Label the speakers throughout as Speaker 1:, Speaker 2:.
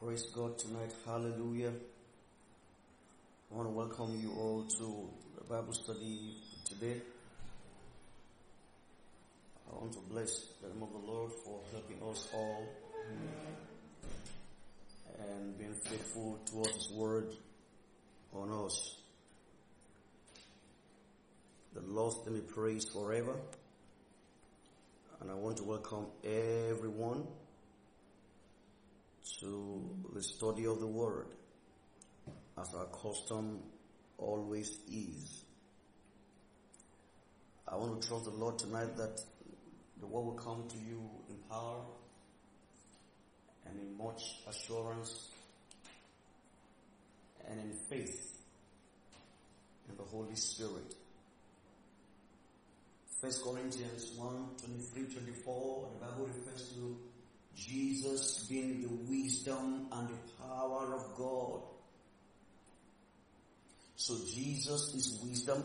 Speaker 1: Praise God tonight. Hallelujah. I want to welcome you all to the Bible study today. I want to bless the name of the Lord for helping us all and being faithful towards His word on us. The Lord let me praise forever. And I want to welcome everyone to the study of the Word, as our custom always is. I want to trust the Lord tonight that the Word will come to you in power and in much assurance and in faith in the Holy Spirit. First Corinthians 1, 23, 24, the Bible refers to Jesus being the wisdom and the power of God. So Jesus is wisdom.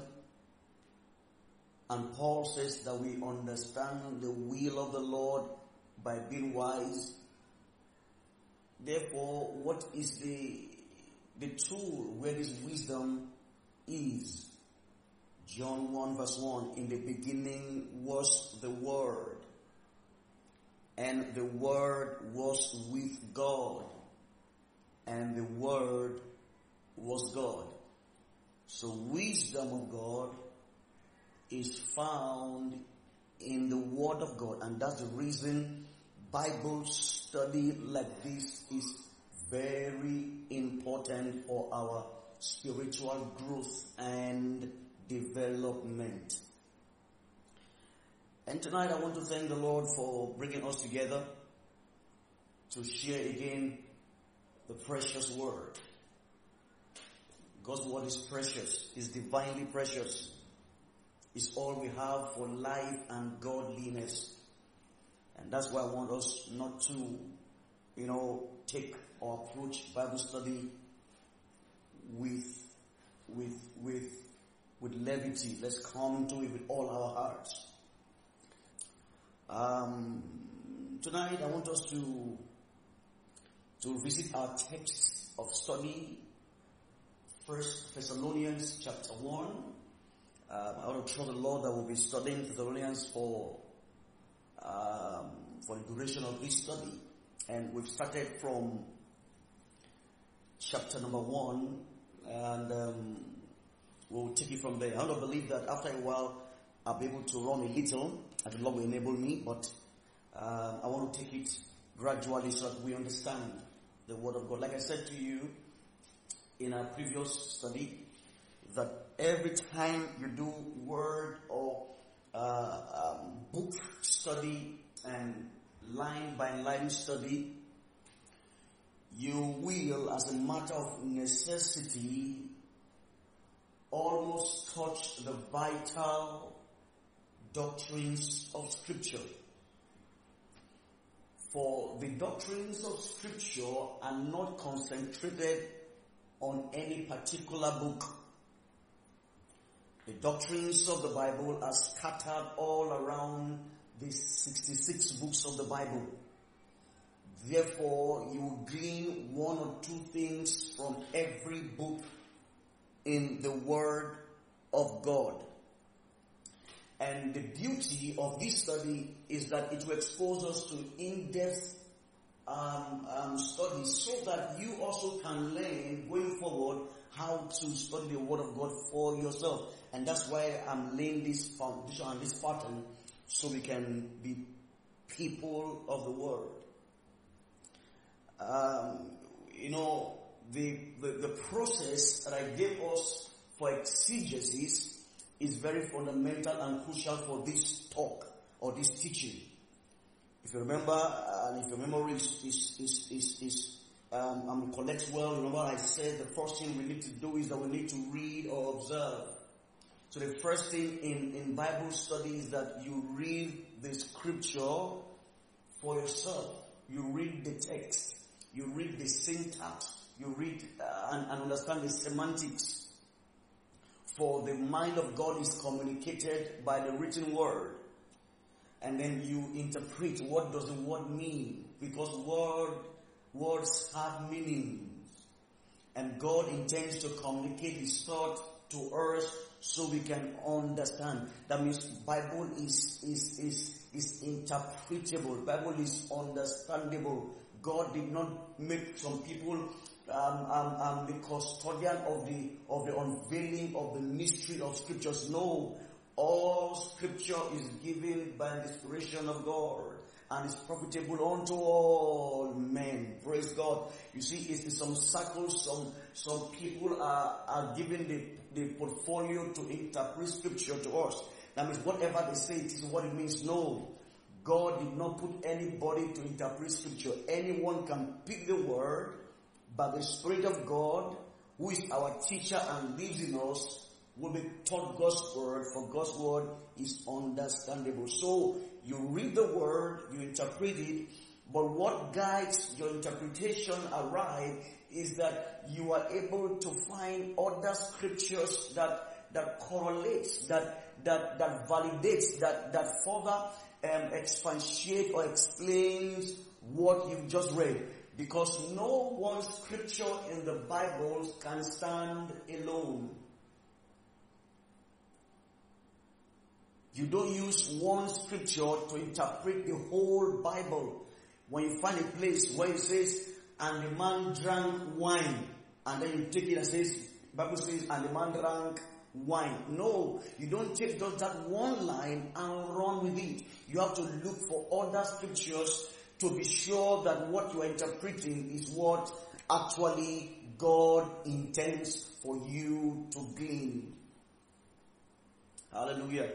Speaker 1: And Paul says that we understand the will of the Lord by being wise. Therefore, what is the, the tool where this wisdom is? John 1 verse 1, in the beginning was the Word and the Word was with God. And the Word was God. So wisdom of God is found in the Word of God. And that's the reason Bible study like this is very important for our spiritual growth and development. And tonight I want to thank the Lord for bringing us together to share again the precious word. God's word is precious, is divinely precious. It's all we have for life and godliness. And that's why I want us not to, you know, take or approach Bible study with, with, with, with levity. Let's come to it with all our hearts. Um, tonight I want us to to visit our text of study, First Thessalonians chapter one. Um, I want to trust the Lord that we'll be studying Thessalonians for um, for the duration of this study, and we've started from chapter number one, and um, we'll take it from there. I to believe that after a while I'll be able to run a little, the Lord will enable me, but uh, I want to take it gradually so that we understand the Word of God. Like I said to you in our previous study, that every time you do Word or uh, um, book study and line by line study, you will, as a matter of necessity, almost touch the vital doctrines of scripture. For the doctrines of scripture are not concentrated on any particular book. The doctrines of the Bible are scattered all around the 66 books of the Bible. Therefore, you glean one or two things from every book in the Word of God. And the beauty of this study is that it will expose us to in-depth um, um, studies so that you also can learn going forward how to study the Word of God for yourself. And that's why I'm laying this foundation and this pattern so we can be people of the Word. Um, you know, the, the, the process that I gave us for exegesis is very fundamental and crucial for this talk or this teaching. If you remember, and if your memory is, is, is, is, is um, um, collects well, remember I said the first thing we need to do is that we need to read or observe. So the first thing in, in Bible study is that you read the scripture for yourself. You read the text. You read the syntax. You read uh, and, and understand the semantics for the mind of God is communicated by the written word. And then you interpret what does the word mean? Because word words have meanings. And God intends to communicate His thought to us so we can understand. That means Bible is, is, is, is interpretable. Bible is understandable. God did not make some people um, um, um, the custodian of the of the unveiling of the mystery of scriptures. No, all scripture is given by the inspiration of God and is profitable unto all men. Praise God. You see, it's in some circles, some, some people are, are given the, the portfolio to interpret scripture to us. That means whatever they say, it is what it means. No. God did not put anybody to interpret scripture. Anyone can pick the word, but the Spirit of God, who is our teacher and lives in us, will be taught God's word, for God's word is understandable. So you read the word, you interpret it, but what guides your interpretation aright is that you are able to find other scriptures that that correlates, that that that validates, that that further um, expatiate or explains what you've just read. Because no one scripture in the Bible can stand alone. You don't use one scripture to interpret the whole Bible. When you find a place where it says, and the man drank wine, and then you take it and says, Bible says, and the man drank wine. No, you don't take just that one line and run with it. You have to look for other scriptures to be sure that what you are interpreting is what actually God intends for you to glean. Hallelujah.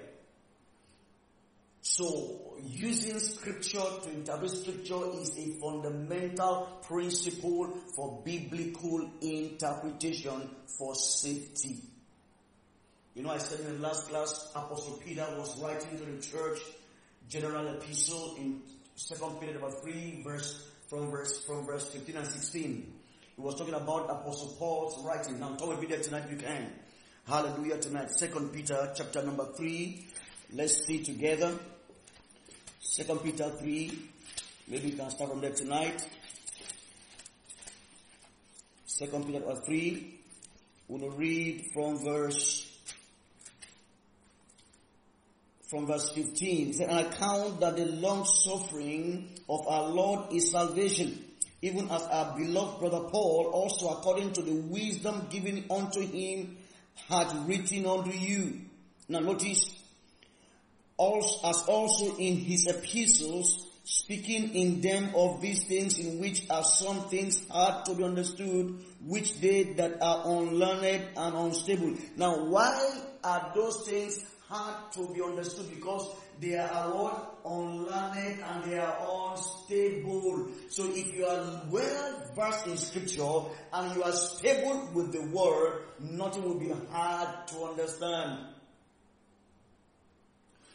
Speaker 1: So, using scripture to interpret scripture is a fundamental principle for biblical interpretation for safety. You know, I said in the last class, Apostle Peter was writing to the church, general epistle in Second Peter number 3, verse, from verse, from verse 15 and 16. He was talking about Apostle Paul's writing. Now, come with me there tonight you can. Hallelujah tonight. Second Peter chapter number 3. Let's see together. Second Peter 3. Maybe you can start from there tonight. Second Peter 3. We'll read from verse from verse 15. It an account that the long suffering of our Lord is salvation, even as our beloved brother Paul also according to the wisdom given unto him had written unto you. Now notice, as also in his epistles, speaking in them of these things in which are some things hard to be understood, which they that are unlearned and unstable. Now why are those things hard to be understood because they are what? Unlearned and they are unstable. So if you are well versed in scripture and you are stable with the word, nothing will be hard to understand.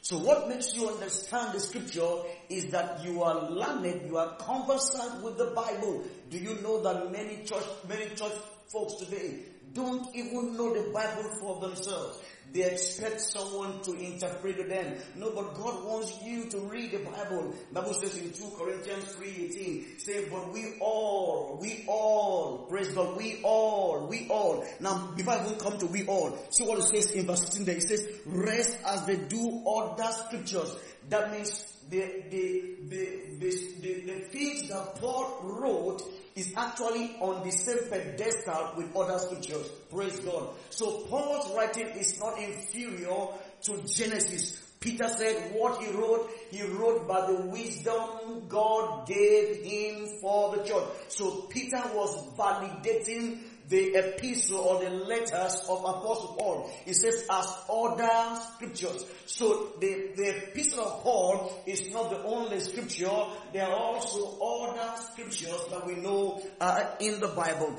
Speaker 1: So what makes you understand the scripture is that you are learned, you are conversant with the Bible. Do you know that many church, many church folks today don't even know the Bible for themselves? They expect someone to interpret them. No, but God wants you to read the Bible. Bible says in 2 Corinthians 3.18, say, but we all, we all, praise God, we all, we all. Now, before I even come to we all, see what it says in verse 16 there. It says, rest as they do other scriptures. That means the, the, the, the, the, things that Paul wrote is actually on the same pedestal with other scriptures. Praise God. So Paul's writing is not inferior to Genesis. Peter said what he wrote, he wrote by the wisdom God gave him for the church. So Peter was validating the epistle or the letters of Apostle Paul. He says as other scriptures. So the, the epistle of Paul is not the only scripture. There are also other scriptures that we know are in the Bible.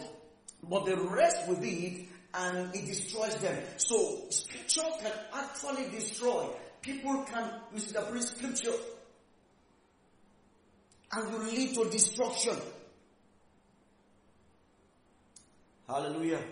Speaker 1: But the rest with it and it destroys them. So scripture can actually destroy. People can misinterpret scripture and will lead to destruction. Hallelujah.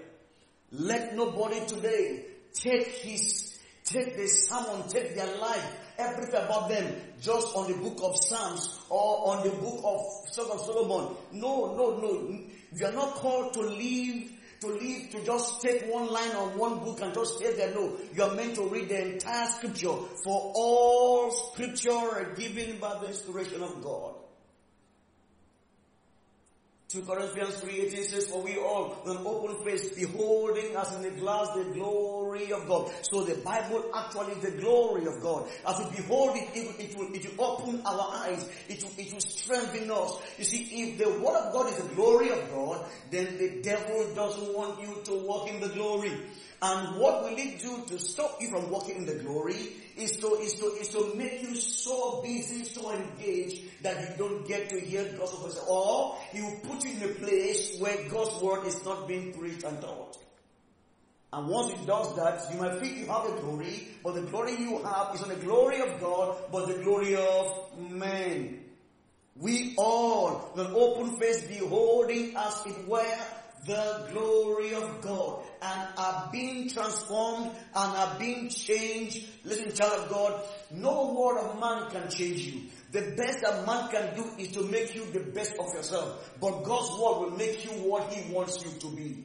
Speaker 1: Let nobody today take his take the sermon, take their life, everything about them, just on the book of Psalms or on the book of Song of Solomon. No, no, no. You are not called to live to live, to just take one line on one book and just stay there. No, you are meant to read the entire scripture for all scripture given by the inspiration of God. 2 Corinthians 3.18 says, For we all, with an open face, beholding as in a glass the glory of God. So the Bible actually is the glory of God. As we behold it, it, it, will, it will open our eyes. It will, it will strengthen us. You see, if the Word of God is the glory of God, then the devil doesn't want you to walk in the glory. And what will it do to stop you from walking in the glory is to, is to, is to make you so busy, so engaged that you don't get to hear God's word. Or he will put you in a place where God's word is not being preached and taught. And once it does that, you might think you have a glory, but the glory you have is not the glory of God, but the glory of man. We all, with open face, beholding as it were the glory of God and are being transformed and are being changed. Listen, child of God, no word of man can change you. The best that man can do is to make you the best of yourself. But God's word will make you what He wants you to be.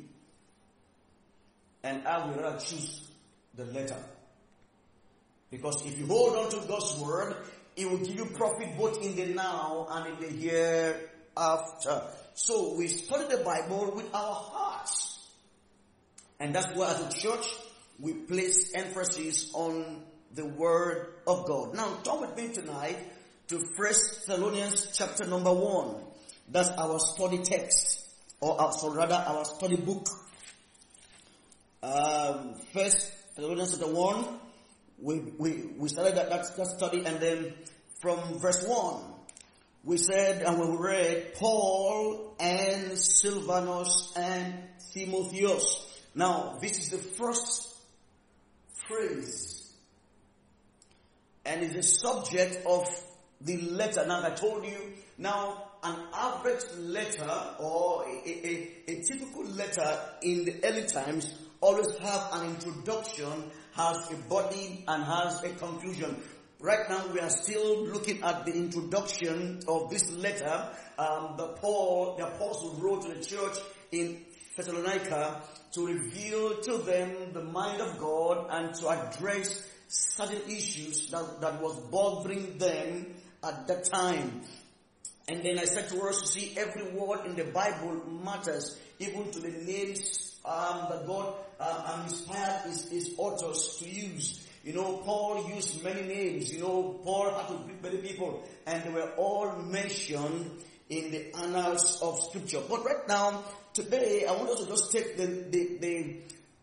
Speaker 1: And I will rather choose the letter. Because if you hold on to God's word, it will give you profit both in the now and in the hereafter. So we study the Bible with our hearts. And that's why as a church, we place emphasis on the Word of God. Now, turn with me tonight to First Thessalonians chapter number one. That's our study text, or our, so rather our study book. Um, First Thessalonians chapter one. We we we started that, that that study, and then from verse one, we said and we read Paul and Silvanus and Timotheus. Now, this is the first phrase and is the subject of the letter. Now, I told you, now an average letter or a, a, a typical letter in the early times always have an introduction, has a body and has a conclusion. Right now we are still looking at the introduction of this letter um, that Paul, the apostle wrote to the church in Thessalonica to reveal to them the mind of God and to address certain issues that, that was bothering them at that time. And then I said to us, see, every word in the Bible matters, even to the names um, that God um, inspired his, his authors to use. You know, Paul used many names. You know, Paul had to greet many people, and they were all mentioned in the annals of Scripture. But right now, today, I want us to just take the the the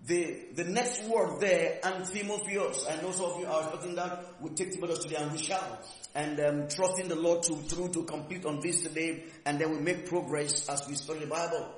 Speaker 1: the, the next word there, and Timotheus. I know some of you are expecting that. We take Timotheus today, and we shall. And um, trusting the Lord to through to complete on this today, and then we make progress as we study the Bible.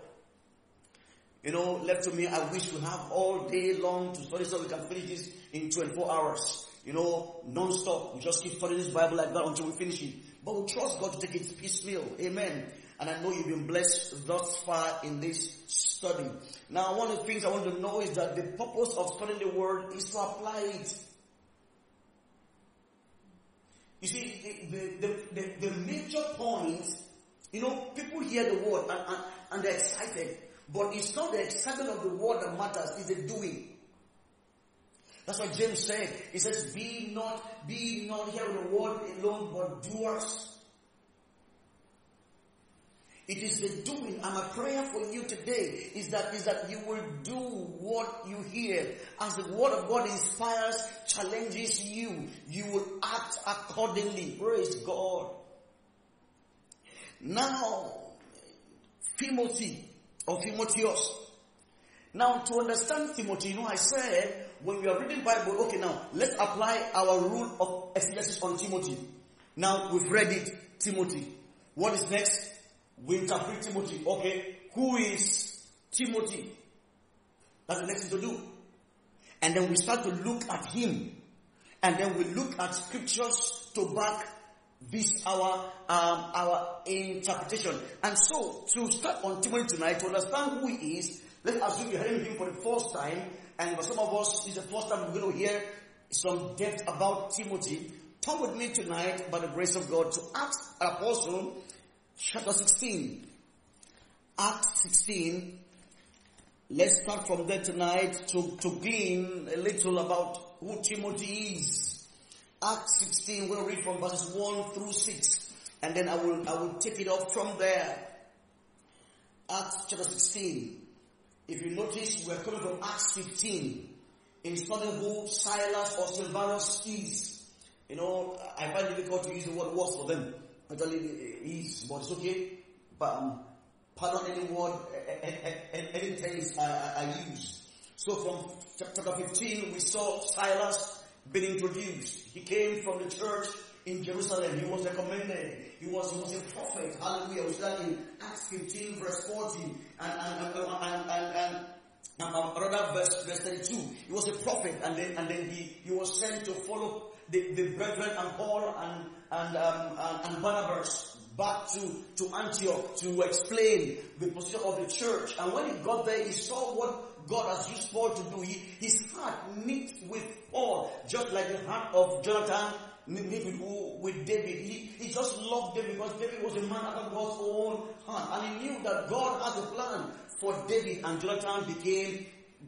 Speaker 1: You know, left to me, I wish we have all day long to study so we can finish this in 24 hours. You know, non-stop. We just keep studying this Bible like that until we finish it. But we trust God to take it piecemeal. Amen. And I know you've been blessed thus far in this study. Now, one of the things I want to know is that the purpose of studying the Word is to apply it. You see, the, the, the, the major point, you know, people hear the Word and, and, and they're excited. But it's not the excitement of the word that matters, it's the doing. That's what James said. He says, be not, be not hearing the word alone, but doers. It is the doing. And my prayer for you today is that, is that you will do what you hear. As the word of God inspires, challenges you, you will act accordingly. Praise God. Now, Timothy, of Timotheus. Now, to understand Timothy, you know, I said when we are reading Bible, okay, now let's apply our rule of exegesis on Timothy. Now we've read it, Timothy. What is next? We interpret Timothy. Okay, who is Timothy? That's the next thing to do. And then we start to look at him. And then we look at scriptures to back this our um, our interpretation. And so to start on Timothy tonight, to understand who he is, let's assume you're hearing him for the first time, and for some of us it's the first time we're going to hear some depth about Timothy, turn with me tonight, by the grace of God, to Acts Apostle, chapter 16. Acts 16. Let's start from there tonight to, to glean a little about who Timothy is. Acts 16, we'll read from verses 1 through 6. And then I will, I will take it off from there. Acts chapter 16. If you notice, we're coming from Acts 15 in studying who Silas or Silvanus is. You know, I find it difficult to use the word was for them. Actually, is, but it's okay. But um, pardon any word, any terms I, I use. So from chapter 15, we saw Silas being introduced. He came from the church in Jerusalem. He was recommended. He was, he was a prophet. Hallelujah. We that in Acts 15 verse 40 and, and, and, and, and, and um, verse, verse 32. He was a prophet and then, and then he, he was sent to follow the, the brethren and Paul and, and, um, and, and Barnabas back to, to Antioch to explain the position of the church. And when he got there, he saw what God has used Paul to do. He, his heart knit with Paul, just like the heart of Jonathan knit with? David. He, he just loved David because David was a man after God's own heart. And he knew that God has a plan for David and Jonathan became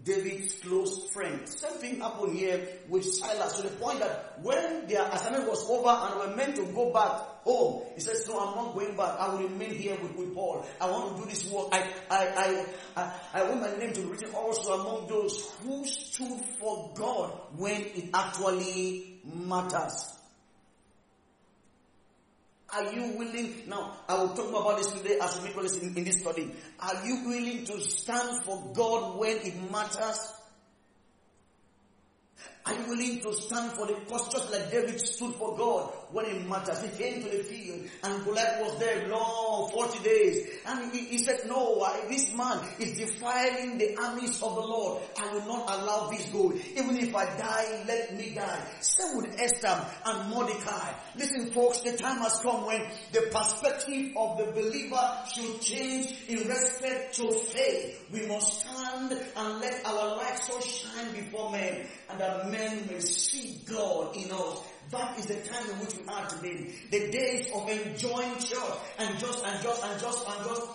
Speaker 1: David's close friend. Same thing happened here with Silas to the point that when their assignment was over and were meant to go back home, he says, no, I'm not going back. I will remain here with, with Paul. I want to do this work. I, I, I, I, I want my name to be written also among those who stood for God when it actually matters. Are you willing? Now, I will talk about this today as we make in, in this study. Are you willing to stand for God when it matters? Are you willing to stand for the cause just like David stood for God when it matters? He came to the field and Goliath was there long, 40 days. And he, he said, no, I, this man is defiling the armies of the Lord. I will not allow this go. Even if I die, let me die. Same with Esther and Mordecai. Listen folks, the time has come when the perspective of the believer should change in respect to faith. We must stand and let our light so shine before men and that men may see God in us. That is the time in which we are today. The days of enjoying church and just and just and just and just,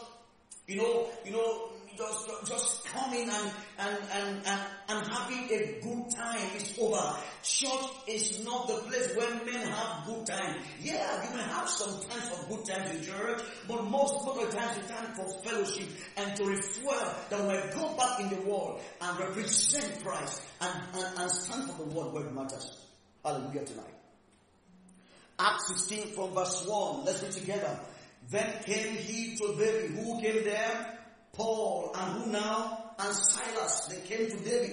Speaker 1: you know, you know, just, just coming and, and, and, and, and having a good time is over. Church is not the place where men have good time. Yeah, you may have some times of good times in church, but most, of the times it's time for fellowship and to refuel that we go back in the world and represent Christ and, and, and stand for the word where it matters. Hallelujah tonight. Acts 16 from verse 1. Let's read together. Then came he to Derbe. Who came there? Paul and who now? And Silas. They came to Derbe.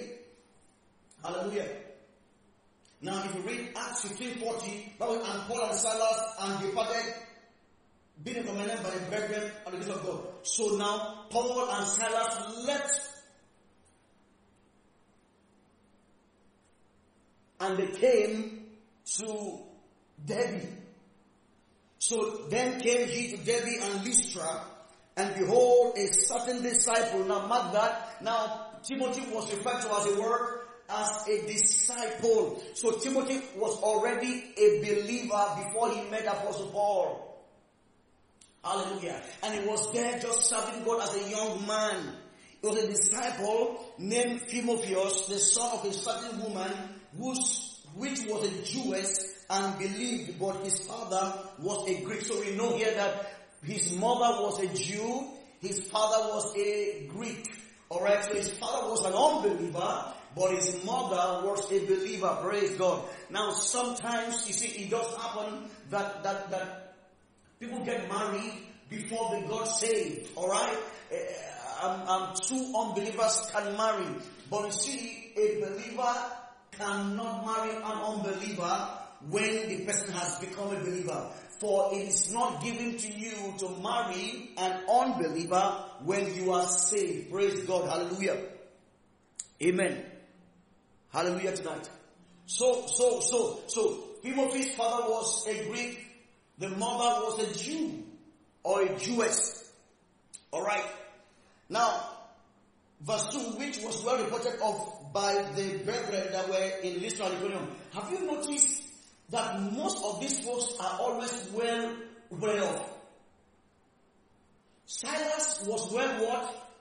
Speaker 1: Hallelujah. Now if you read Acts 15, 40, and Paul and Silas and departed, being commanded by the brethren and the grace of God. So now Paul and Silas left and they came to Derbe. So then came he to Derbe and Lystra, and behold, a certain disciple. Now mark that. Now Timothy was referred to as a word as a disciple. So Timothy was already a believer before he met Apostle Paul. Hallelujah. And he was there just serving God as a young man. He was a disciple named Timotheus, the son of a certain woman whose, which was a Jewess and believed, but his father was a Greek. So we know here that his mother was a Jew, his father was a Greek. Alright, so his father was an unbeliever, but his mother was a believer. Praise God. Now sometimes, you see, it does happen that, that, that people get married before they got saved. Alright? Uh, um, um, two unbelievers can marry. But you see, a believer cannot marry an unbeliever when the person has become a believer. For it is not given to you to marry an unbeliever when you are saved. Praise God. Hallelujah. Amen. Hallelujah tonight. So, so, so, so, Timothy's father was a Greek. The mother was a Jew or a Jewess. Alright. Now, verse 2, which was well reported of by the brethren that were in Lystra. Have you noticed that most of these folks are always well read of? Silas was well what?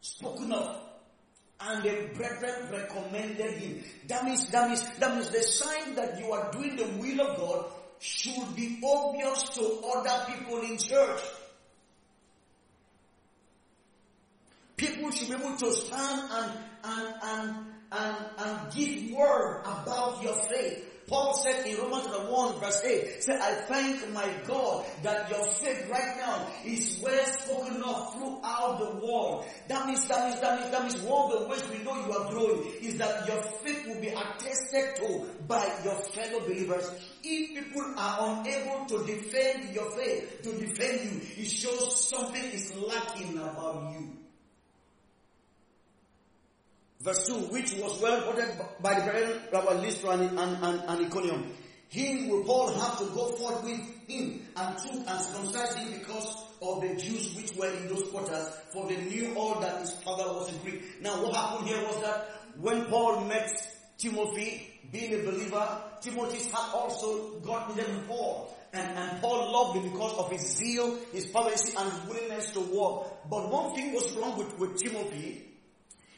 Speaker 1: Spoken of. And the brethren recommended him. That means, that means, that means the sign that you are doing the will of God should be obvious to other people in church. People should be able to stand and, and, and, and, and give word about your faith. Paul said in Romans 1 verse 8, said, I thank my God that your faith right now is well spoken of throughout the world. That means, that means, that means, that means one of the ways we know you are growing is that your faith will be attested to by your fellow believers. If people are unable to defend your faith, to defend you, it shows something is lacking about you. Verse 2, which was well reported by the brethren Rabbi Lystra and, and, and, and Iconium. Him will Paul have to go forth with him and took and circumcised him because of the Jews which were in those quarters, for they knew all that his father was a Greek. Now what happened here was that when Paul met Timothy, being a believer, Timothy's heart also got in Paul. And, and Paul loved him because of his zeal, his fervency, and his willingness to work. But one thing was wrong with, with Timothy,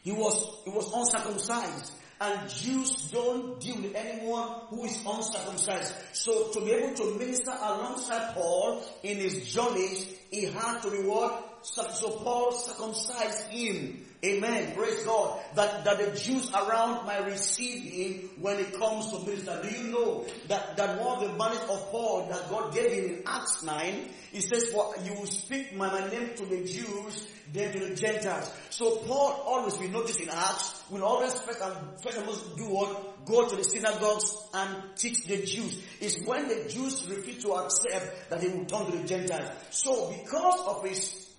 Speaker 1: he was, he was uncircumcised. And Jews don't deal with anyone who is uncircumcised. So to be able to minister alongside Paul in his journeys, he had to be what? So Paul circumcised him. Amen. Praise God. That, that the Jews around might receive him when it comes to minister. Do you know that, that one of the manners of Paul that God gave him in Acts 9, he says, for you will speak my, my name to the Jews then to the Gentiles. So Paul always, we notice in Acts, will always first and first of all do what? Go to the synagogues and teach the Jews. It's when the Jews refuse to accept that he will turn to the Gentiles. So because of his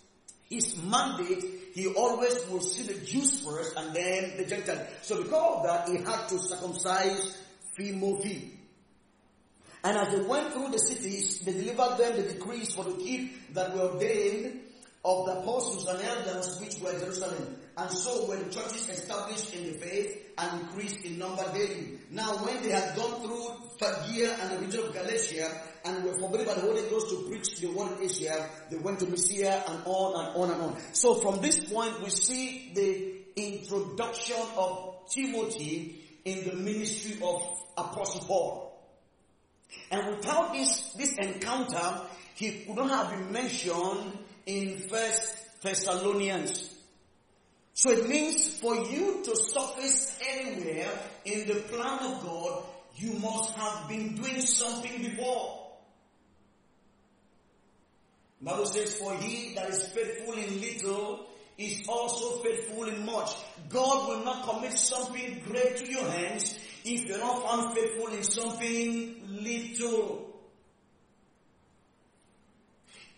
Speaker 1: his mandate, he always will see the Jews first and then the Gentiles. So because of that, he had to circumcise Timothy. And as they went through the cities, they delivered them the decrees for the keep that were ordained of the apostles and elders which were Jerusalem. And so were the churches established in the faith and increased in number daily. Now when they had gone through Phrygia and the region of Galatia and were forbidden by the Holy Ghost to preach the word Asia, they went to Mysia and on and on and on. So from this point we see the introduction of Timothy in the ministry of Apostle Paul. And without this, this encounter, he could not have been mentioned in First Thessalonians. So it means for you to surface anywhere in the plan of God, you must have been doing something before. Bible says, for he that is faithful in little is also faithful in much. God will not commit something great to your hands if you're not found faithful in something little.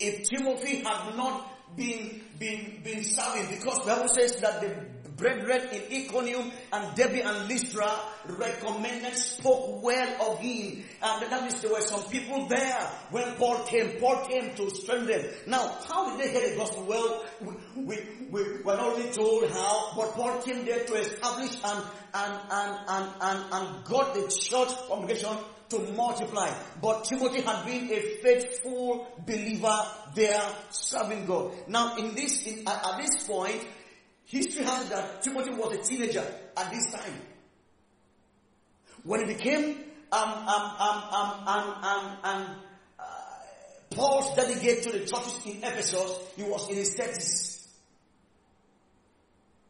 Speaker 1: If Timothy had not been, been, been serving, because the Bible says that the brethren in Iconium and Derbe and Lystra recommended, spoke well of him. And that means there were some people there when Paul came. Paul came to strengthen. Now, how did they hear the gospel? Well, we, we, we were really told how, but Paul came there to establish and, and, and, and, and, and got the church congregation to multiply. But Timothy had been a faithful believer there serving God. Now in this, in, at, at this point, history has that Timothy was a teenager at this time. When he became um, um, um, um, um, um, um, uh, Paul's delegate to the churches in Ephesus, he was in his thirties.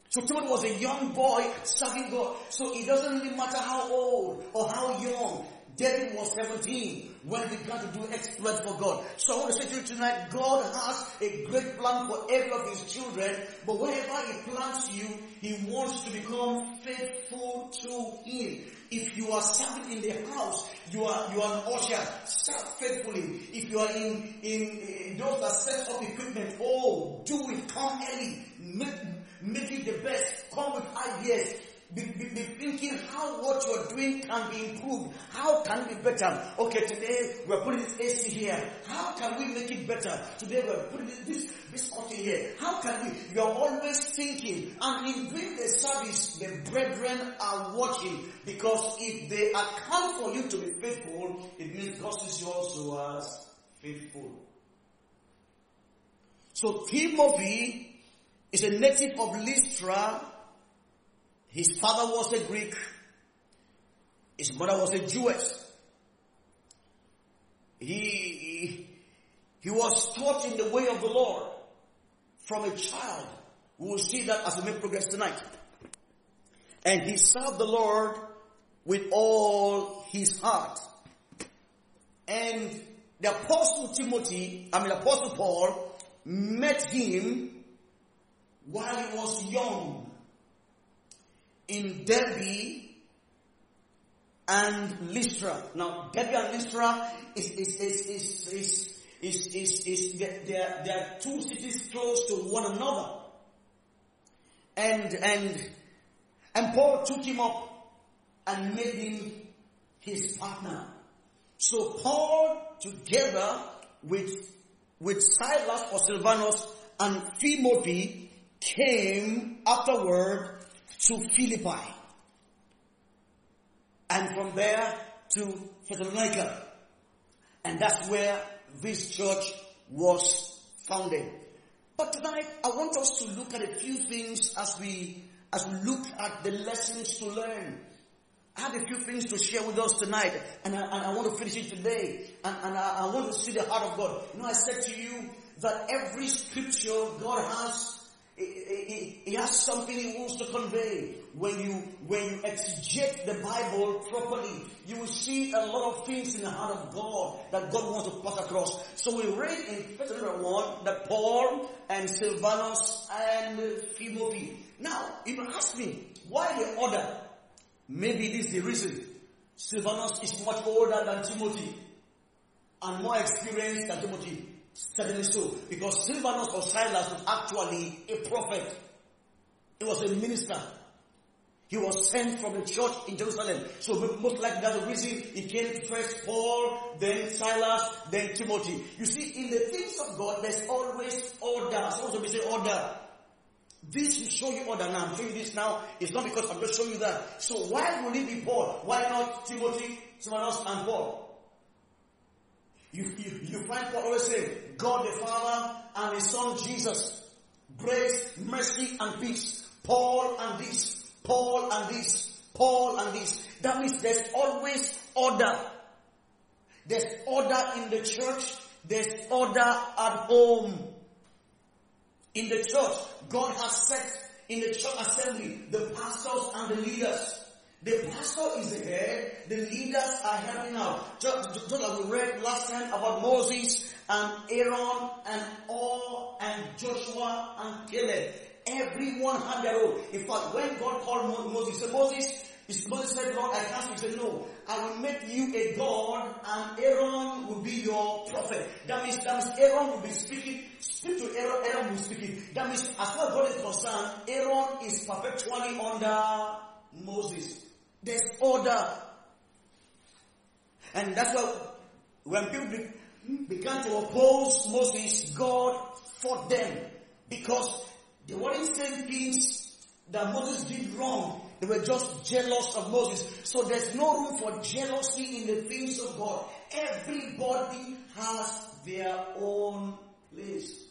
Speaker 1: So Timothy was a young boy serving God. So it doesn't really matter how old or how young. David was 17 when he began to do exploits for God. So I want to say to you tonight, God has a great plan for every of his children, but whenever he plants you, he wants to become faithful to him. If you are serving in the house, you are you are an usher, serve faithfully. If you are in, in, in those that set up equipment, oh, do it, come early, make, make it the best, come with ideas, be, be, be, thinking, how what you're doing can be improved. How can be better? Okay, today we're putting this AC here. How can we make it better? Today we're putting this, this curtain here. How can we? You're always thinking. And in doing the service, the brethren are watching. Because if they account for you to be faithful, it means God sees you also as faithful. So Timothy is a native of Lystra. His father was a Greek. His mother was a Jewess. He, he was taught in the way of the Lord from a child. We will see that as we make progress tonight. And he served the Lord with all his heart. And the apostle Timothy, I mean apostle Paul, met him while he was young in Derbe and Lystra. Now, Derbe and Lystra is, is, is, is, is, is, is, is there, there are two cities close to one another. And, and, and Paul took him up and made him his partner. So Paul, together with with Silas or Silvanus and Timothy came afterward to Philippi. And from there to Thessalonica. And that's where this church was founded. But tonight I want us to look at a few things as we as we look at the lessons to learn I have a few things to share with us tonight, and I, and I want to finish it today. And, and I, I, want to see the heart of God. You know, I said to you that every scripture God has, He has something He wants to convey. When you when you exegete the Bible properly, you will see a lot of things in the heart of God that God wants to pass across. So we read in First one that Paul and Silvanus and Timothy. Now, if you ask me why the order Maybe this is the reason. Silvanus is much older than Timothy and more experienced than Timothy. Certainly so. Because Silvanus or Silas was actually a prophet. He was a minister. He was sent from the church in Jerusalem. So most likely that's the reason he came first Paul, then Silas, then Timothy. You see, in the things of God, there's always order. So we say order. This will show you order now. I'm showing you this now. It's not because I'm just showing you that. So why will it be Paul? Why not Timothy, someone else, and Paul? You, you, you find Paul always saying, God the Father and His Son Jesus. Grace, mercy, and peace. Paul and this. Paul and this. Paul and this. That means there's always order. There's order in the church. There's order at home. In the church, God has set in the church assembly the pastors and the leaders. The pastor is the head, the leaders are helping out. Just, just like we read last time about Moses and Aaron and all and Joshua and Caleb. Everyone had their role. In fact, when God called Moses, he said, Moses, Moses said, Lord, I can't speak. He said, no, I will make you a God and Aaron will be your prophet. That means, that means Aaron will be speaking, speak to Aaron, Aaron will be speaking. That means as far as God is concerned, Aaron is perpetually under Moses. There's order. And that's why when people began to oppose Moses, God fought them because they weren't saying things that Moses did wrong. They were just jealous of Moses. So there's no room for jealousy in the things of God. Everybody has their own place.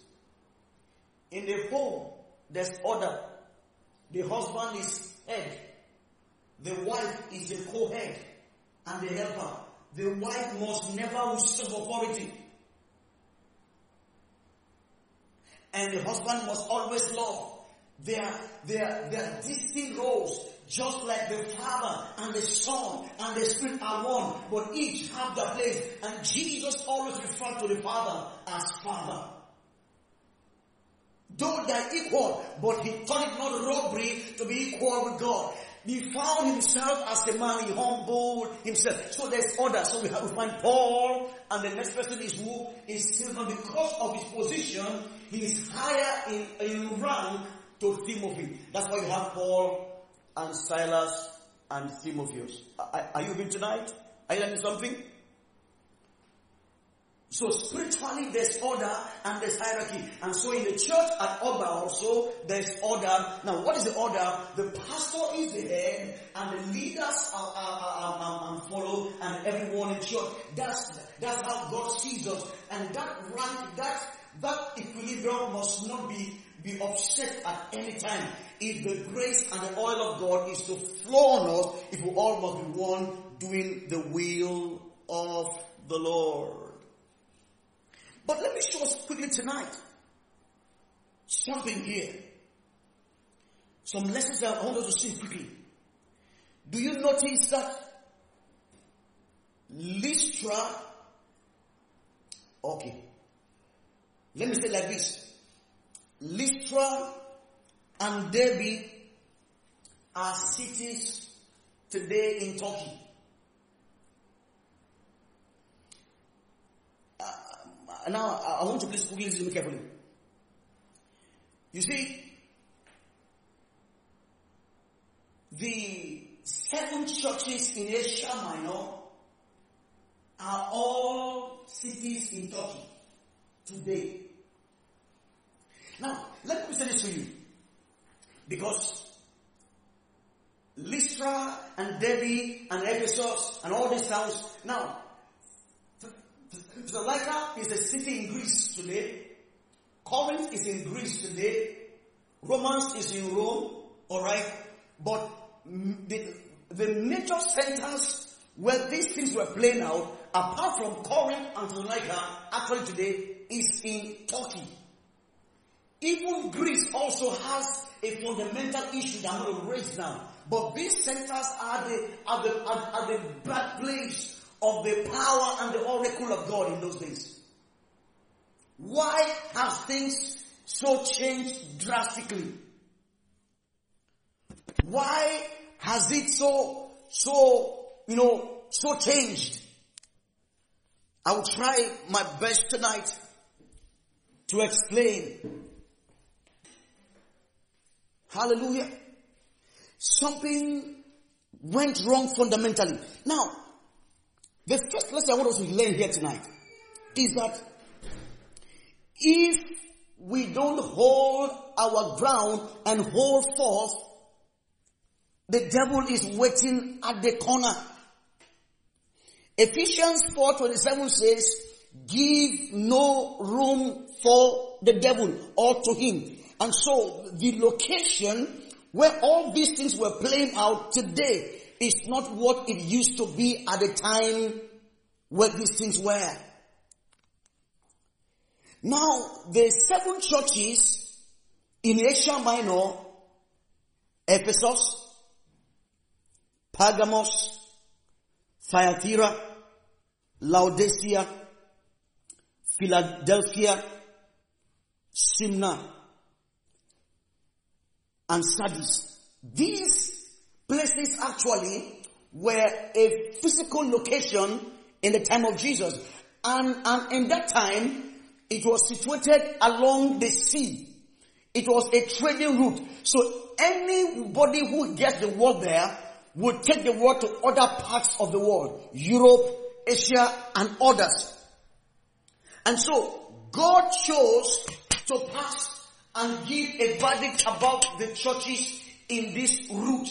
Speaker 1: In the home, there's order. The husband is head. The wife is the co-head and the helper. The wife must never usurp authority. And the husband must always love. They are, they are, they are distinct roles. Just like the Father and the Son and the Spirit are one, but each have their place. And Jesus always referred to the Father as Father. Though they're equal, but he thought it not robbery to be equal with God. He found himself as a man, he humbled himself. So there's order. So we have to find Paul, and the next person is who is Stephen. Because of his position, he is higher in, in rank to Timothy. That's why you have Paul and Silas and Timotheus. Are, are you here tonight? Are you learning something? So spiritually there's order and there's hierarchy. And so in the church at Oba also there's order. Now what is the order? The pastor is the head and the leaders are, are, are, are, follow and everyone in church. That's, that's how God sees us. And that rank, that, that equilibrium must not be, be upset at any time. If the grace and the oil of God is to flow on us, if we all must be one doing the will of the Lord. But let me show us quickly tonight something here. Some lessons that I want us to see quickly. Do you notice that Lystra, okay, let me say like this. Lystra and Derbe are cities today in Turkey. Now I want to please quickly listen carefully. You see, the seven churches in Asia Minor are all cities in Turkey today. Now, let me say this to you. Because Lystra and Derbe and Ephesus and all these towns, now, Thessalonica is a city in Greece today. Corinth is in Greece today. Romans is in Rome, alright? But the, the major centers where these things were playing out, apart from Corinth and Thessalonica, actually today, is in Turkey. Even Greece also has a fundamental issue that I'm going to raise now. But these centers are the, are the, are, are the birthplace of the power and the oracle of God in those days. Why have things so changed drastically? Why has it so, so, you know, so changed? I will try my best tonight to explain. Hallelujah. Something went wrong fundamentally. Now, the first lesson I want us to learn here tonight is that if we don't hold our ground and hold forth, the devil is waiting at the corner. Ephesians 4:27 says, "Give no room for the devil or to him." And so the location where all these things were playing out today is not what it used to be at the time where these things were. Now, the seven churches in Asia Minor, Ephesus, Pergamos, Thyatira, Laodicea, Philadelphia, Smyrna, and Sardis. These places actually were a physical location in the time of Jesus. And, and in that time, it was situated along the sea. It was a trading route. So anybody who gets the word there would take the word to other parts of the world. Europe, Asia, and others. And so God chose to pass and give a verdict about the churches in this route.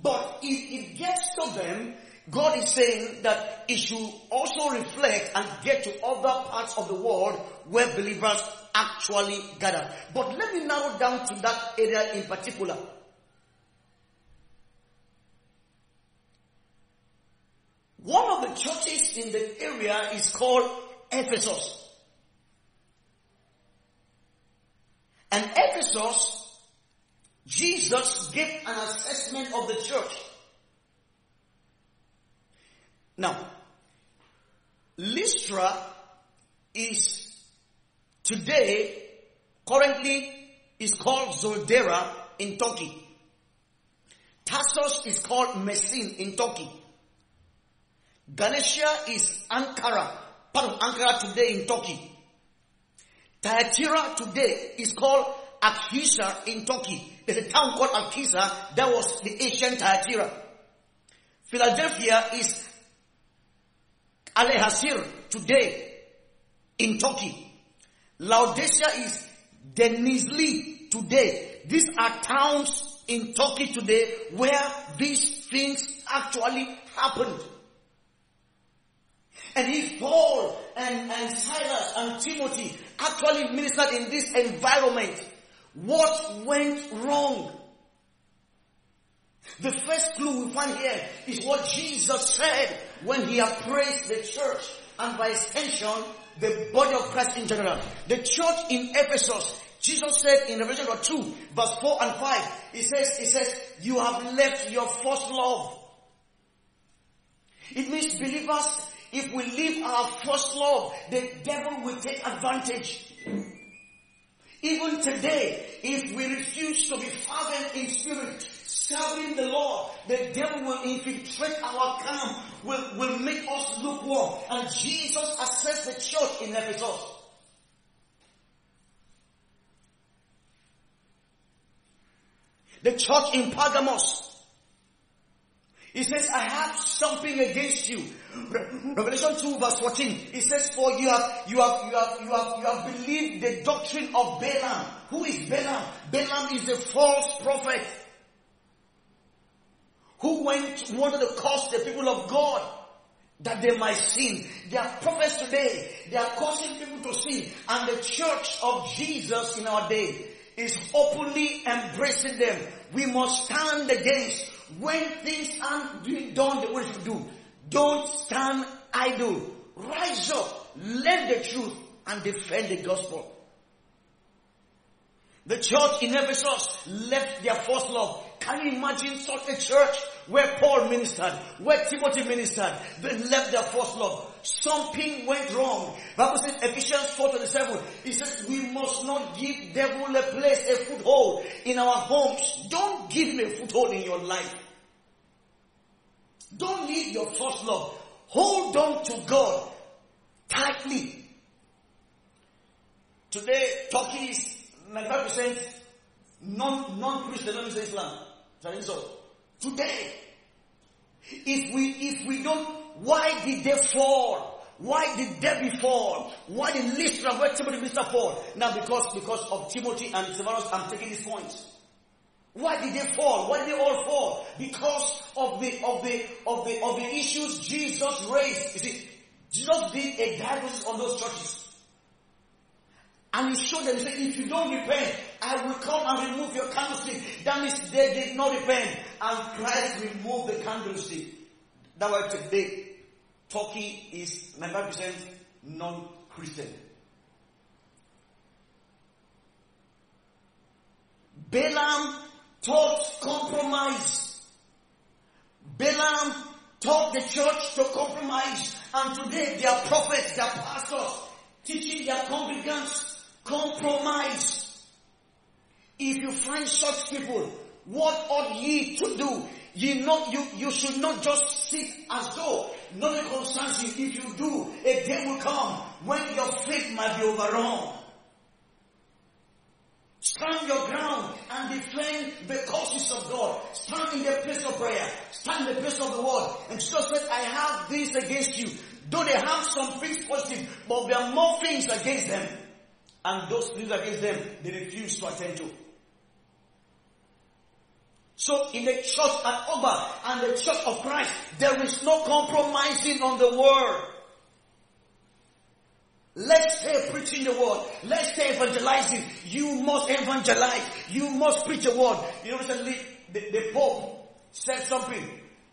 Speaker 1: But if it gets to them, God is saying that it should also reflect and get to other parts of the world where believers actually gather. But let me narrow down to that area in particular. One of the churches in the area is called Ephesus. And Ephesus Jesus gave an assessment of the church. Now, Lystra is today, currently is called Zoldera in Turkey. Tarsus is called Mersin in Turkey. Galatia is Ankara, part of Ankara today in Turkey. Thyatira today is called Akhisar in Turkey. There's a town called Akhisar that was the ancient Thyatira. Philadelphia is Alaşehir today in Turkey. Laodicea is Denizli today. These are towns in Turkey today where these things actually happened. And if Paul and, and Silas and Timothy actually ministered in this environment, what went wrong? The first clue we find here is what Jesus said when he appraised the church and by extension the body of Christ in general. The church in Ephesus, Jesus said in Revelation 2 verse 4 and 5, he says, he says, you have left your first love. It means believers, if we leave our first love, the devil will take advantage. Even today, if we refuse to be fervent in spirit, serving the Lord, the devil will infiltrate our camp, will, will make us lukewarm. And Jesus assessed the church in Ephesus. The church in Pergamos. He says, I have something against you. Revelation 2 verse 14. He says, for you have, you have, you have, you have, you have believed the doctrine of Balaam. Who is Balaam? Balaam is a false prophet who went, wanted to cause the people of God that they might sin. They are prophets today. They are causing people to sin. And the church of Jesus in our day is openly embracing them. We must stand against when things aren't being done the way to do. Don't stand idle. Rise up, learn the truth, and defend the gospel. The church in Ephesus left their first love. Can you imagine such a church where Paul ministered, where Timothy ministered? They left their first love. Something went wrong. Bible says Ephesians 4:27. It says we must not give devil a place, a foothold in our homes. Don't give him a foothold in your life. Don't leave your first love. Hold on to God tightly. Today, Turkey is 95% non, non-Christian, say Islam. So, today, if we, if we don't, why did they fall? Why did Derbe fall? Why did Lystra, where Timothy Lystra fall? Now because, because of Timothy and Silvanus, I'm taking these points. Why did they fall? Why did they all fall? Because of the, of the, of the, of the issues Jesus raised. You see, Jesus did a diagnosis on those churches. And he showed them, he said, if you don't repent, I will come and remove your candlestick. That means they did not repent. And Christ removed the candlestick. That why today, Turkey is 95% non-Christian. Balaam taught compromise. Balaam taught the church to compromise. And today, their prophets, their pastors, teaching their congregants Compromise. If you find such people, what ought ye to do? Ye not, you, you should not just sit as though nothing concerns you. If you do, a day will come when your faith might be overrun. Stand your ground and defend the causes of God. Stand in the place of prayer. Stand in the place of the word. And Jesus said, I have this against you. Though they have some things positive, but there are more things against them. And those things against them, they refuse to attend to. So in the church at Oba and the church of Christ, there is no compromising on the word. Let's stay preaching the word. Let's stay evangelizing. You must evangelize. You must preach the word. You know, recently the, the Pope said something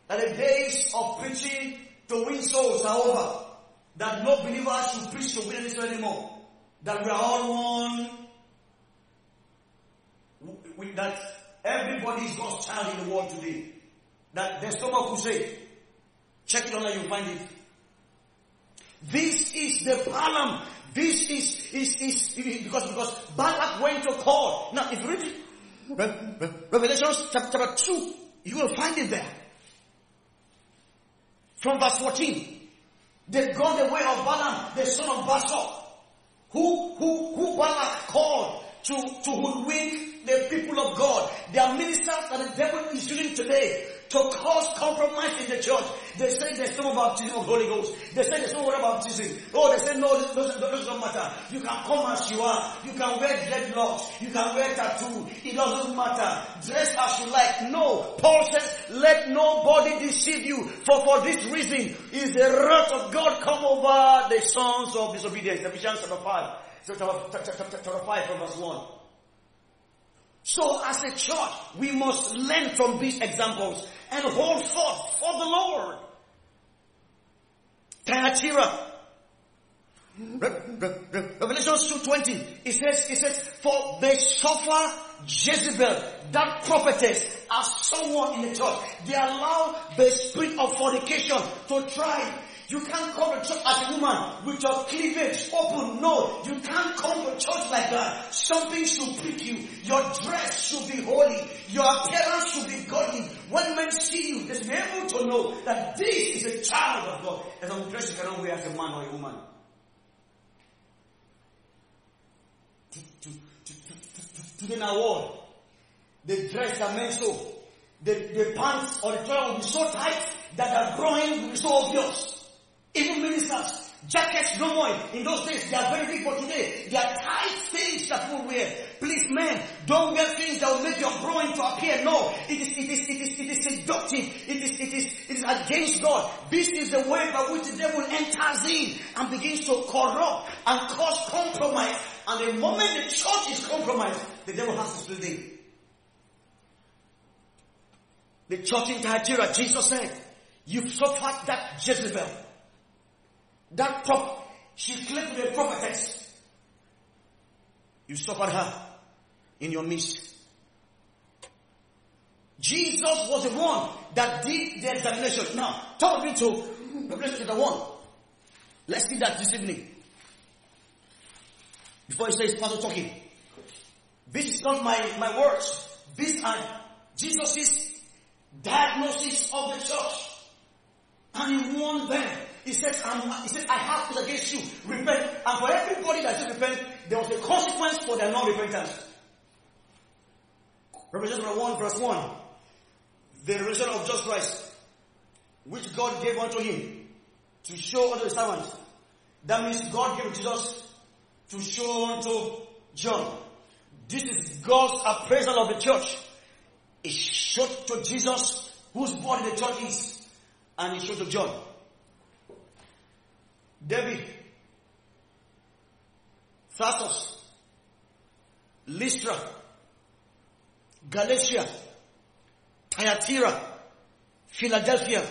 Speaker 1: that the days of preaching to win souls are over. That no believer should preach to win any soul anymore that we are all one, we, that everybody is God's child in the world today. That there's someone who say, check it online, you find it. This is the Balaam. This is, is, is, because, because Balak went to court. Now, if you read Re- Revelation chapter 2, you will find it there. From verse 14. They've gone the way of Balaam, the son of Bosor who, who, who Balak called to, to hoodwink the people of God. There are ministers that the devil is using today to cause compromise in the church. They say there's no baptism of Holy Ghost. They say there's no water baptism. Oh, they say no, those, those don't matter. You can come as you are. You can wear dreadlocks. You can wear tattoo. It doesn't matter. Dress as you like. No. Paul says, let nobody deceive you. For for this reason is the wrath of God come over the sons of disobedience. Ephesians chapter 5. Chapter, chapter 5 from verse 1. So as a church, we must learn from these examples and hold forth for the Lord. Thyatira. Revelation 2.20, it says, it says, for they suffer Jezebel, that prophetess, as someone in the church. They allow the spirit of fornication to try you can't come to church as a woman with your cleavage open. No, you can't come to church like that. Something should prick you. Your dress should be holy. Your appearance should be godly. When men see you, they should be able to know that this is a child of God. As a dress you cannot wear as a man or a woman. To, to, to, to, to, to the world, the dress that men so. The, the pants or the trouser will be so tight that the groin will be so obvious. Even ministers, jackets no more. In those days, they are very big, but today, they are tight things that people wear. Please, men, don't wear things that will make your groin to appear. No, it is, it is, it is, it is seductive. It is, it is, it is against God. This is the way by which the devil enters in and begins to corrupt and cause compromise. And the moment the church is compromised, the devil has to slip in. The church in Thyatira, Jesus said, you've suffered that Jezebel that prop, she claimed to be a prophetess. You suffered her in your midst. Jesus was the one that did the examination. Now, talk me to Revelation chapter 1. Let's see that this evening. Before he says, Father talking. This is not my, my words. These are Jesus' diagnosis of the church. And he warned them he says, he says, I have this against you. Repent. And for everybody that says repent, there was a consequence for their non-repentance. Revelation 1 verse 1. The revelation of Jesus Christ, which God gave unto him to show unto the servants. That means God gave Jesus to show unto John. This is God's appraisal of the church. He showed to Jesus whose body the church is. And he showed to John. David, Tarsus, Lystra, Galatia, Thyatira, Philadelphia,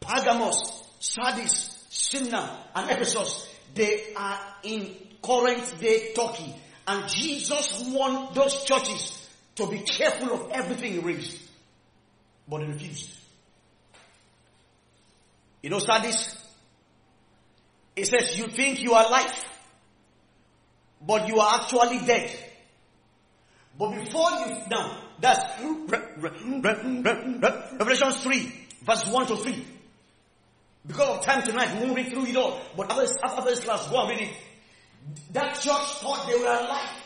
Speaker 1: Pergamos, Sardis, Smyrna, and Ephesus. They are in current day Turkey. And Jesus want those churches to be careful of everything he raised. But they refused. You know Sardis? It says, you think you are alive, but you are actually dead. But before you, now, that's Revelation 3, verse 1 to 3. Because of time tonight, we won't read through it all. But after, after this class, go and read it. That church thought they were alive.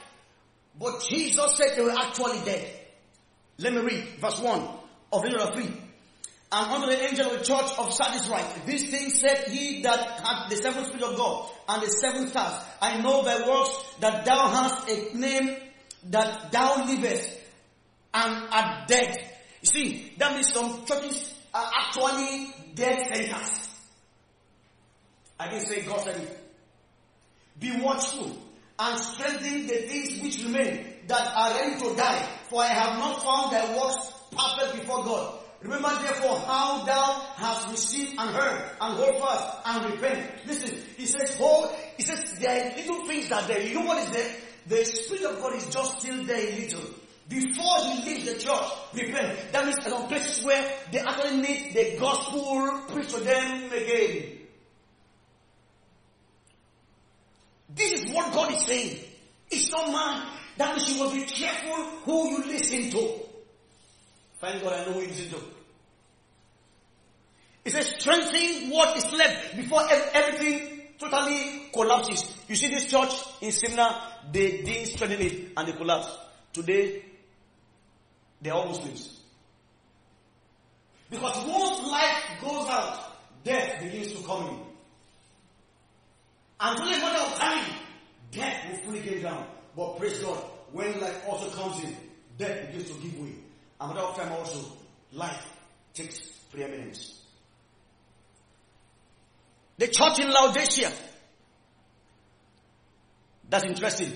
Speaker 1: But Jesus said they were actually dead. Let me read verse 1 of Revelation 3. And unto the angel of the church of Sardis write, These things said he that had the seven spirit of God and the seven stars. I know thy works that thou hast a name that thou livest and art dead. You see, that means some churches are actually dead centers. I didn't say God said it. Be watchful and strengthen the things which remain that are ready to die. For I have not found thy works perfect before God. Remember therefore how thou hast received and heard and hold fast and repent. Listen, he says, hold, he says there are little things that there. You know what is there? The Spirit of God is just still there a little. Before he leaves the church, repent. That means there are places where they actually need the gospel preached to them again. This is what God is saying. It's not man. That means you must be careful who you listen to. Thank God I know who you listen to. It says strengthen what is left before everything totally collapses. You see this church in Smyrna, they didn't strengthen it and they collapsed. today, they're all Muslims. Because once life goes out, death begins to come in. Until a matter of time, death will fully get down. But praise God, when life also comes in, death begins to give way. A matter of time also, life takes preeminence. The church in Laodicea. That's interesting.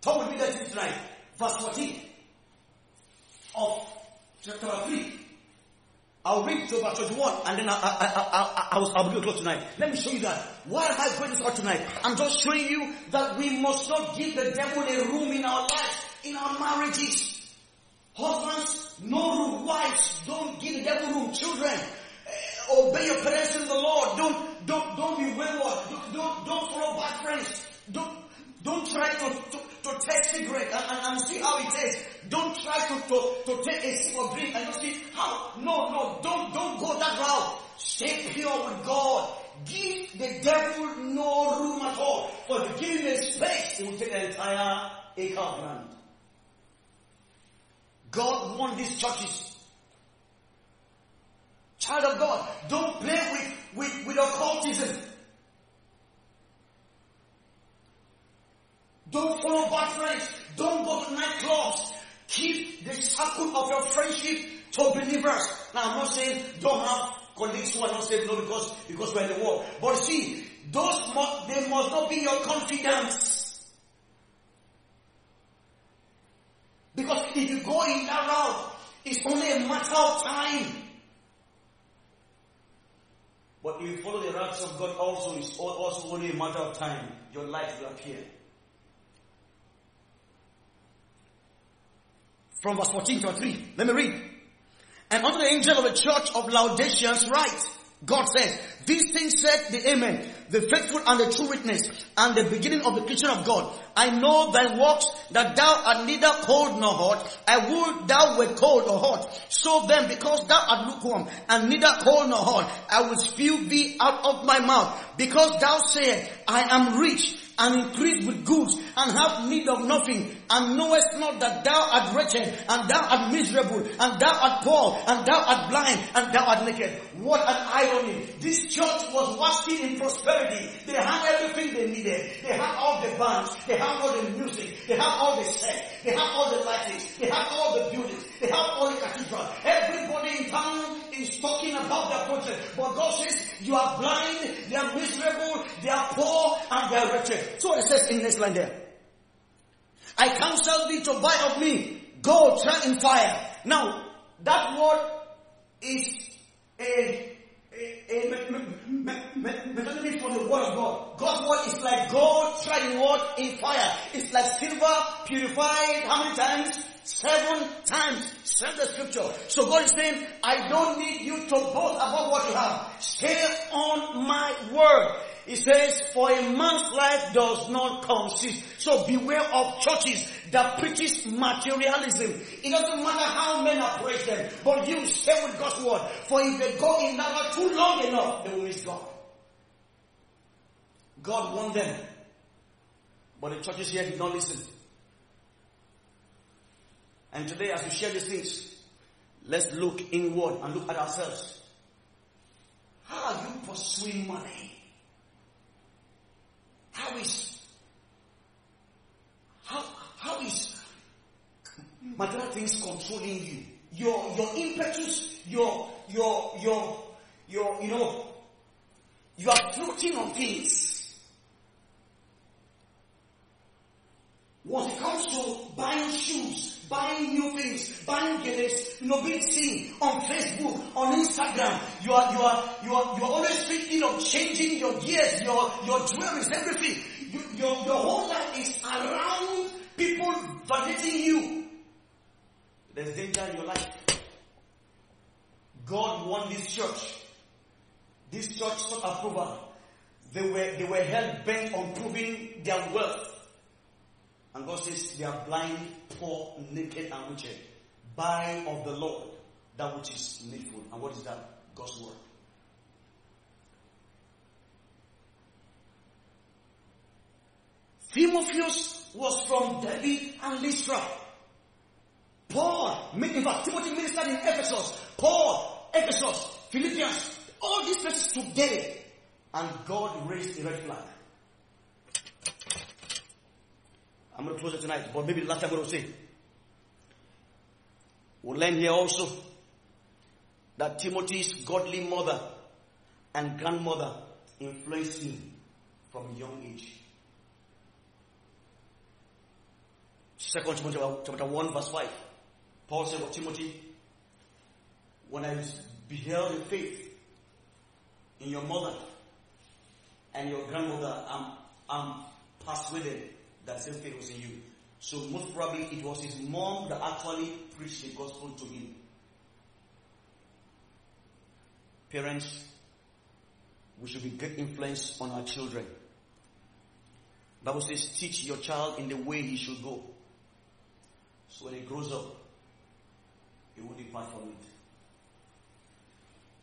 Speaker 1: Talk with me that is right. Verse 14 of chapter 3. I'll read to verse 21 and then I, I, I, I, will, I'll be close tonight. Let me show you that. Why am I going this out tonight? I'm just showing you that we must not give the devil a room in our lives, in our marriages. Husbands, no room. Wives, don't give the devil room. Children, uh, obey your parents in the Lord. Don't, don't, don't be wayward. Don't, don't, don't follow bad friends. Don't, don't try to, to, to test cigarette and, and, and, see how it tastes. Don't try to, to, to take a sip of drink and see how. No, no, don't, don't go that route. Stay pure with God. Give the devil no room at all. For if give him a space, he will take the entire acre of land. God wants these churches. Child of God, don't play with, with, with occultism. Don't follow bad friends. Don't go to nightclubs. Keep the circle of your friendship to believers. Now I'm not saying don't have colleagues who are not saved, no, because, because we're in the war. But see, those, they must not be your confidants. Because if you go in that route, it's only a matter of time. But if you follow the routes of God also, it's also only a matter of time. Your light will appear. From verse 14 to 3. Let me read. And unto the angel of the church of Laodiceans write, God said, these things said the Amen, the faithful and the true witness, and the beginning of the creation of God. I know thy works, that thou art neither cold nor hot. I would thou were cold or hot. So then, because thou art lukewarm, and neither cold nor hot, I will spew thee out of my mouth. Because thou sayest, I am rich, and increase with goods and have need of nothing and knowest not that thou art wretched and thou art miserable and thou art poor and thou art blind and thou art naked. What an irony. This church was wasting in prosperity. They had everything they needed. They had all the bands. They had all the music. They had all the set. They had all the lighting. They had all the buildings. They had all the cathedrals. Everybody in town is talking about their project. But God says, you are blind, they are miserable, they are poor, and they are wretched. So it says in this line there. I counsel thee to buy of me gold tried in fire. Now, that word is a, a, a metonymy for the word of God. God's word is like gold tried in what? In fire. It's like silver purified how many times? Seven times. Said the scripture. So God is saying, I don't need you to boast about what you have. Stay on my word. He says, for a man's life does not consist. So beware of churches that preaches materialism. It doesn't matter how men appraise them, but you stay with God's word. For if they go in that too long enough, they will miss God. God won them. But the churches here did not listen. And today as we share these things, let's look inward and look at ourselves. How are you pursuing money? How is how how is material things controlling you? Your your impetus, your your your your you know you are floating on things. When it comes to buying shoes, buying new things, buying gadgets, you know, being seen on Facebook, on Instagram, you are, you are, you are, you are always thinking of changing your gears, your, your jewelry, everything. You, your, your whole life is around people validating you. There's danger in your life. God won this church. This church sought approval. They were, they were held bent on proving their wealth. And God says, they are blind, poor, naked, and wicked. Buy of the Lord that which is needful. And what is that? God's word. Timotheus was from Derbe and Lystra. Paul, in fact, Timothy ministered in Ephesus. Paul, Ephesus, Philippians, all these places today. And God raised a red flag. I'm going to close it tonight, but maybe the last time I'm going to say. We'll learn here also that Timothy's godly mother and grandmother influenced him from a young age. Second Timothy chapter 1 verse 5. Paul said, well, Timothy, when I beheld the faith in your mother and your grandmother, I'm, I'm persuaded that same faith was in you. So most probably it was his mom that actually preached the gospel to him. Parents, we should be great influence on our children. Bible says, teach your child in the way he should go. So when he grows up, he won't depart from it.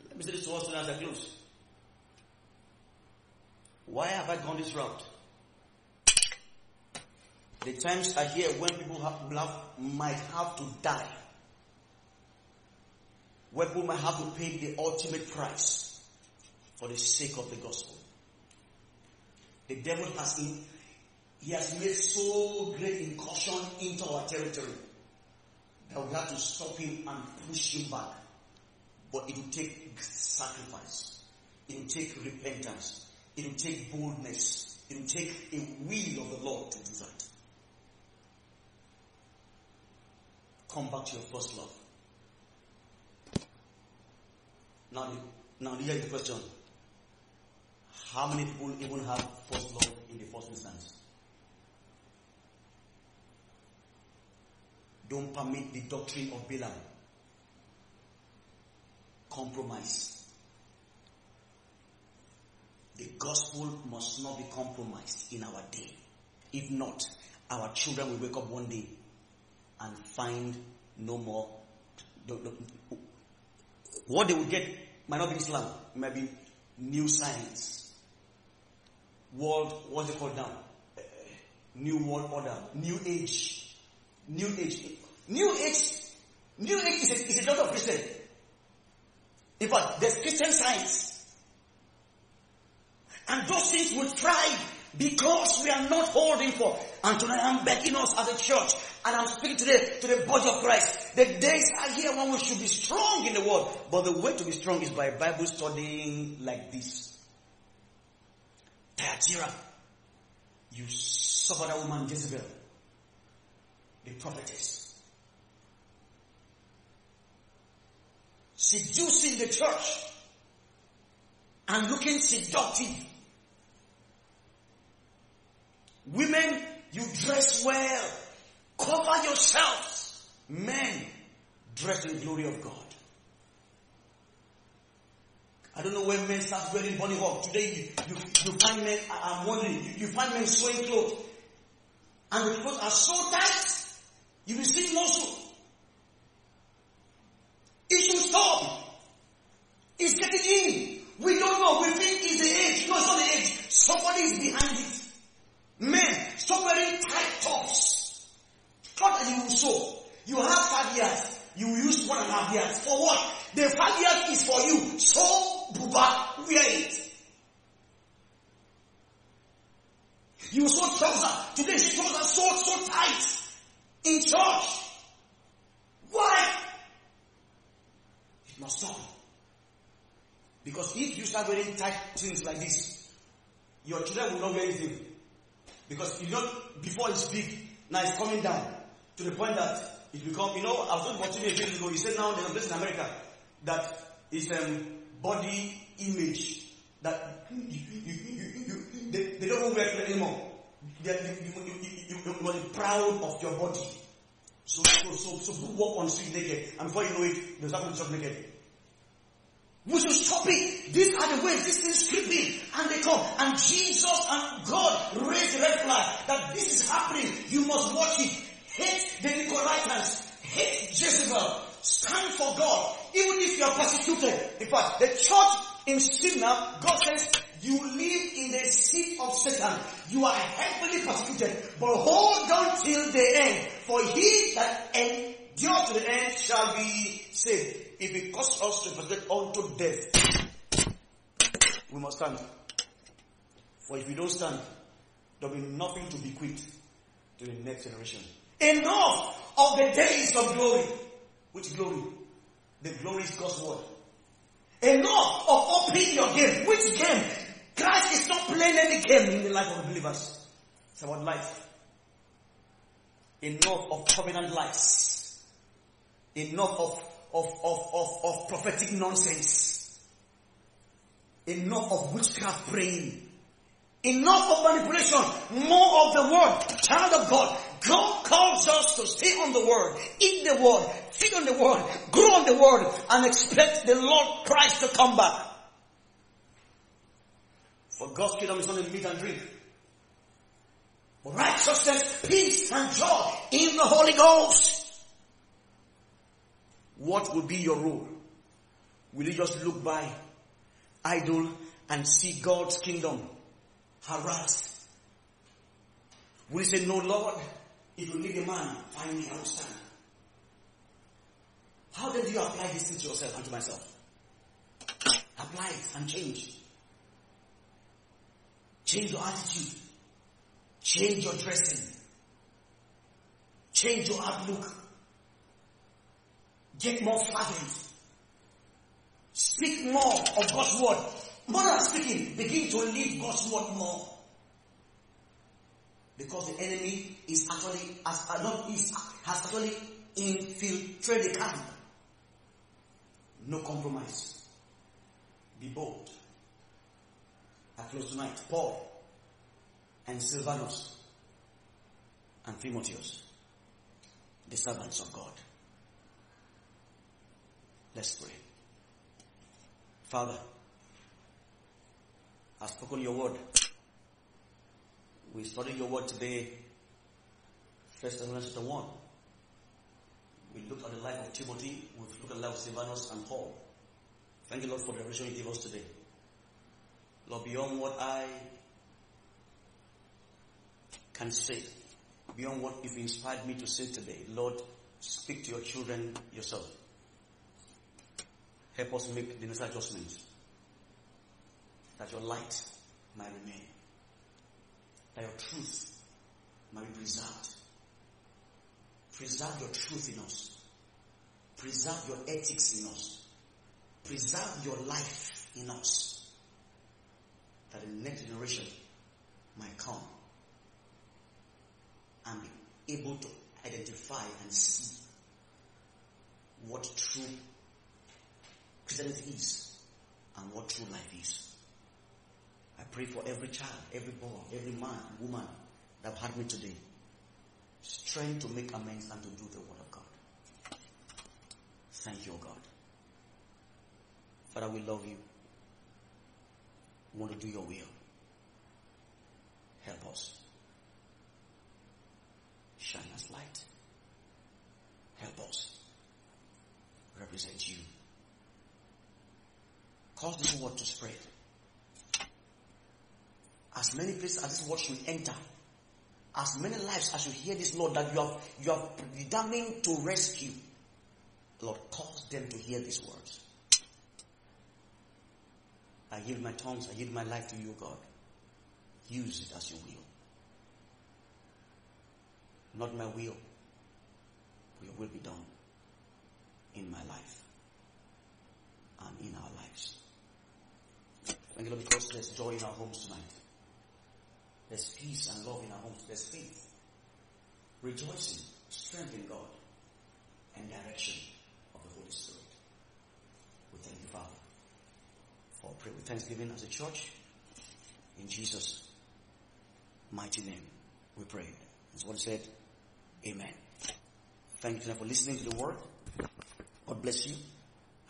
Speaker 1: Let me say this to us as I close. Why have I gone this route? The times are here when people have, have, might have to die. Where people might have to pay the ultimate price for the sake of the gospel. The devil has in, he has made so great incursion into our territory that we have to stop him and push him back. But it will take sacrifice. It will take repentance. It will take boldness. It will take a will of the Lord to do that. Come back to your first love. Now, now here's the question. How many people even have first love in the first instance? Don't permit the doctrine of Balaam. Compromise. The gospel must not be compromised in our day. If not, our children will wake up one day and find no more. What they will get might not be Islam, it might be new science, world, what's it called now? New world order, new age, new age. New age, new age is a, is a lot of Christian. In fact, there's Christian science. And those things will thrive because we are not holding for. And tonight I'm begging us as a church, and I'm speaking today to the body of Christ. The days are here when we should be strong in the word. But the way to be strong is by Bible studying like this. Thyatira, you suffered a woman Jezebel, the prophetess. seducing the church and looking seductive. Women, you dress well. Cover yourselves. Men, dress in the glory of God. I don't know when men start wearing bunny hop. Today, you, you, you find men, I'm wondering, you, you find men sewing clothes. And the clothes are so tight, you will see muscle. It should stop. It's getting in. We don't know. We think it's the age. No, it's not the age. Somebody is behind it. Men, stop wearing tight tops. Not that you will sew. You have five years. You will use one and a half years. For what? The five years is for you. So, buba, wear it. You sew trouser. Today, trousers so, so tight. In church. Why? It must stop. Because if you start wearing tight things like this, your children will not wear anything. Because you know, before it's big, now it's coming down to the point that it become, you know, I was watching a video ago, he said now there's a place in America that is um, body image that you, you, you, they, they, don't wear anymore. They, you, be proud of your body. So, so, so, so walk on street naked, and before you know it, there's something to naked. We should stop it. These are the ways these things creep in and they come. And Jesus and God raised red flag that this is happening. You must watch it. Hate the Nicolaitans. Hate Jezebel. Stand for God. Even if you are persecuted. In fact, the church in Smyrna, God says, you live in the seat of Satan. You are heavily persecuted. But hold on till the end. For he that end endure to the end shall be saved. If it costs us to persevere unto death, we must stand. For if we don't stand, there'll be nothing to bequeath to the next generation. Enough of the days of glory. Which glory? The glory is God's word. Enough of opening your game. Which game? Christ is not playing any game in the life of the believers. It's about life. Enough of covenant lies. Enough of, of, of, of, of prophetic nonsense. Enough of witchcraft praying. Enough of manipulation. More of the word. Child of God. God calls us to stay on the word, eat the word, feed on the word, grow on the word, and expect the Lord Christ to come back. For God's kingdom is in meat and drink. But righteousness, peace, and joy in the Holy Ghost. What will be your role? Will you just look by, idle, and see God's kingdom harassed? Will you say, No, Lord, if you need a man, find me, I will stand. How then you apply this to yourself and to myself? Apply it and change. Change your attitude. Change your dressing. Change your outlook. Get more fervent. Speak more of God's word. More than speaking, begin to live God's word more. Because the enemy is actually has, uh, is, has actually infiltrated the camp. No compromise. Be bold. I close tonight. Paul and Silvanus and Timotheus, the servants of God. Let's pray. Father, I've spoken your word. We studied your word today, First Thessalonians chapter 1. We looked at the life of Timothy, we've looked at the life of Silvanus and Paul. Thank you, Lord, for the revelation you gave us today. Lord, beyond what I can say, beyond what you've inspired me to say today, Lord, speak to your children yourself. Help us make the necessary adjustments that your light might remain that your truth might be preserved. Preserve your truth in us. Preserve your ethics in us. Preserve your life in us. That the next generation might come and be able to identify and see what true Christianity is and what true life is. I pray for every child, every boy, every man, woman that have heard me today. Strength to make amends and to do the word of God. Thank you, God. Father, we love you. We want to do your will. Help us. Shine as light. Help us. Represent you. Cause this word to spread as many places as this word should enter, as many lives as you hear this, Lord, that you have you are determined to rescue, Lord, cause them to hear these words. I yield my tongues, I yield my life to you, God. Use it as you will. Not my will, but your will be done in my life and in our Thank you, Lord, because there's joy in our homes tonight. There's peace and love in our homes. There's faith, rejoicing, strength in God, and direction of the Holy Spirit. We thank you, Father, for prayer with thanksgiving as a church. In Jesus' mighty name, we pray. That's what said. Amen. Thank you for listening to the word. God bless you.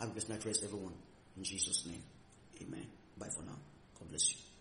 Speaker 1: A blessed night rest, everyone. In Jesus' name. Amen. Bye for now. God bless you.